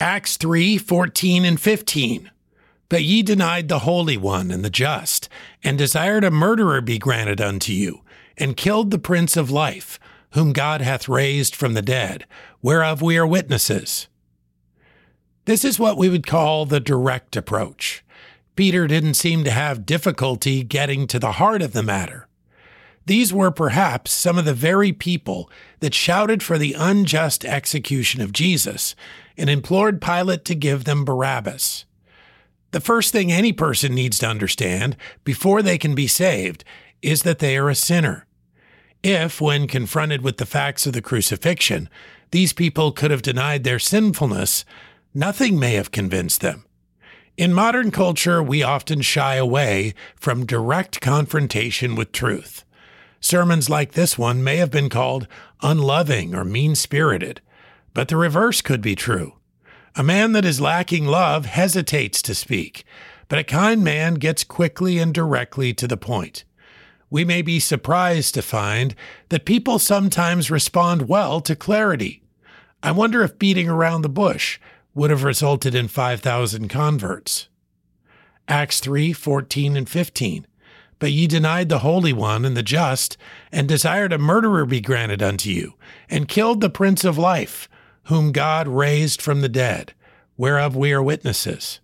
Acts 3 14 and 15. But ye denied the Holy One and the just, and desired a murderer be granted unto you, and killed the Prince of Life, whom God hath raised from the dead, whereof we are witnesses. This is what we would call the direct approach. Peter didn't seem to have difficulty getting to the heart of the matter. These were perhaps some of the very people that shouted for the unjust execution of Jesus and implored Pilate to give them Barabbas. The first thing any person needs to understand before they can be saved is that they are a sinner. If, when confronted with the facts of the crucifixion, these people could have denied their sinfulness, nothing may have convinced them. In modern culture, we often shy away from direct confrontation with truth. Sermons like this one may have been called unloving or mean spirited, but the reverse could be true. A man that is lacking love hesitates to speak, but a kind man gets quickly and directly to the point we may be surprised to find that people sometimes respond well to clarity. I wonder if beating around the bush would have resulted in 5,000 converts. Acts 3 14 and 15. But ye denied the Holy One and the just, and desired a murderer be granted unto you, and killed the Prince of Life, whom God raised from the dead, whereof we are witnesses.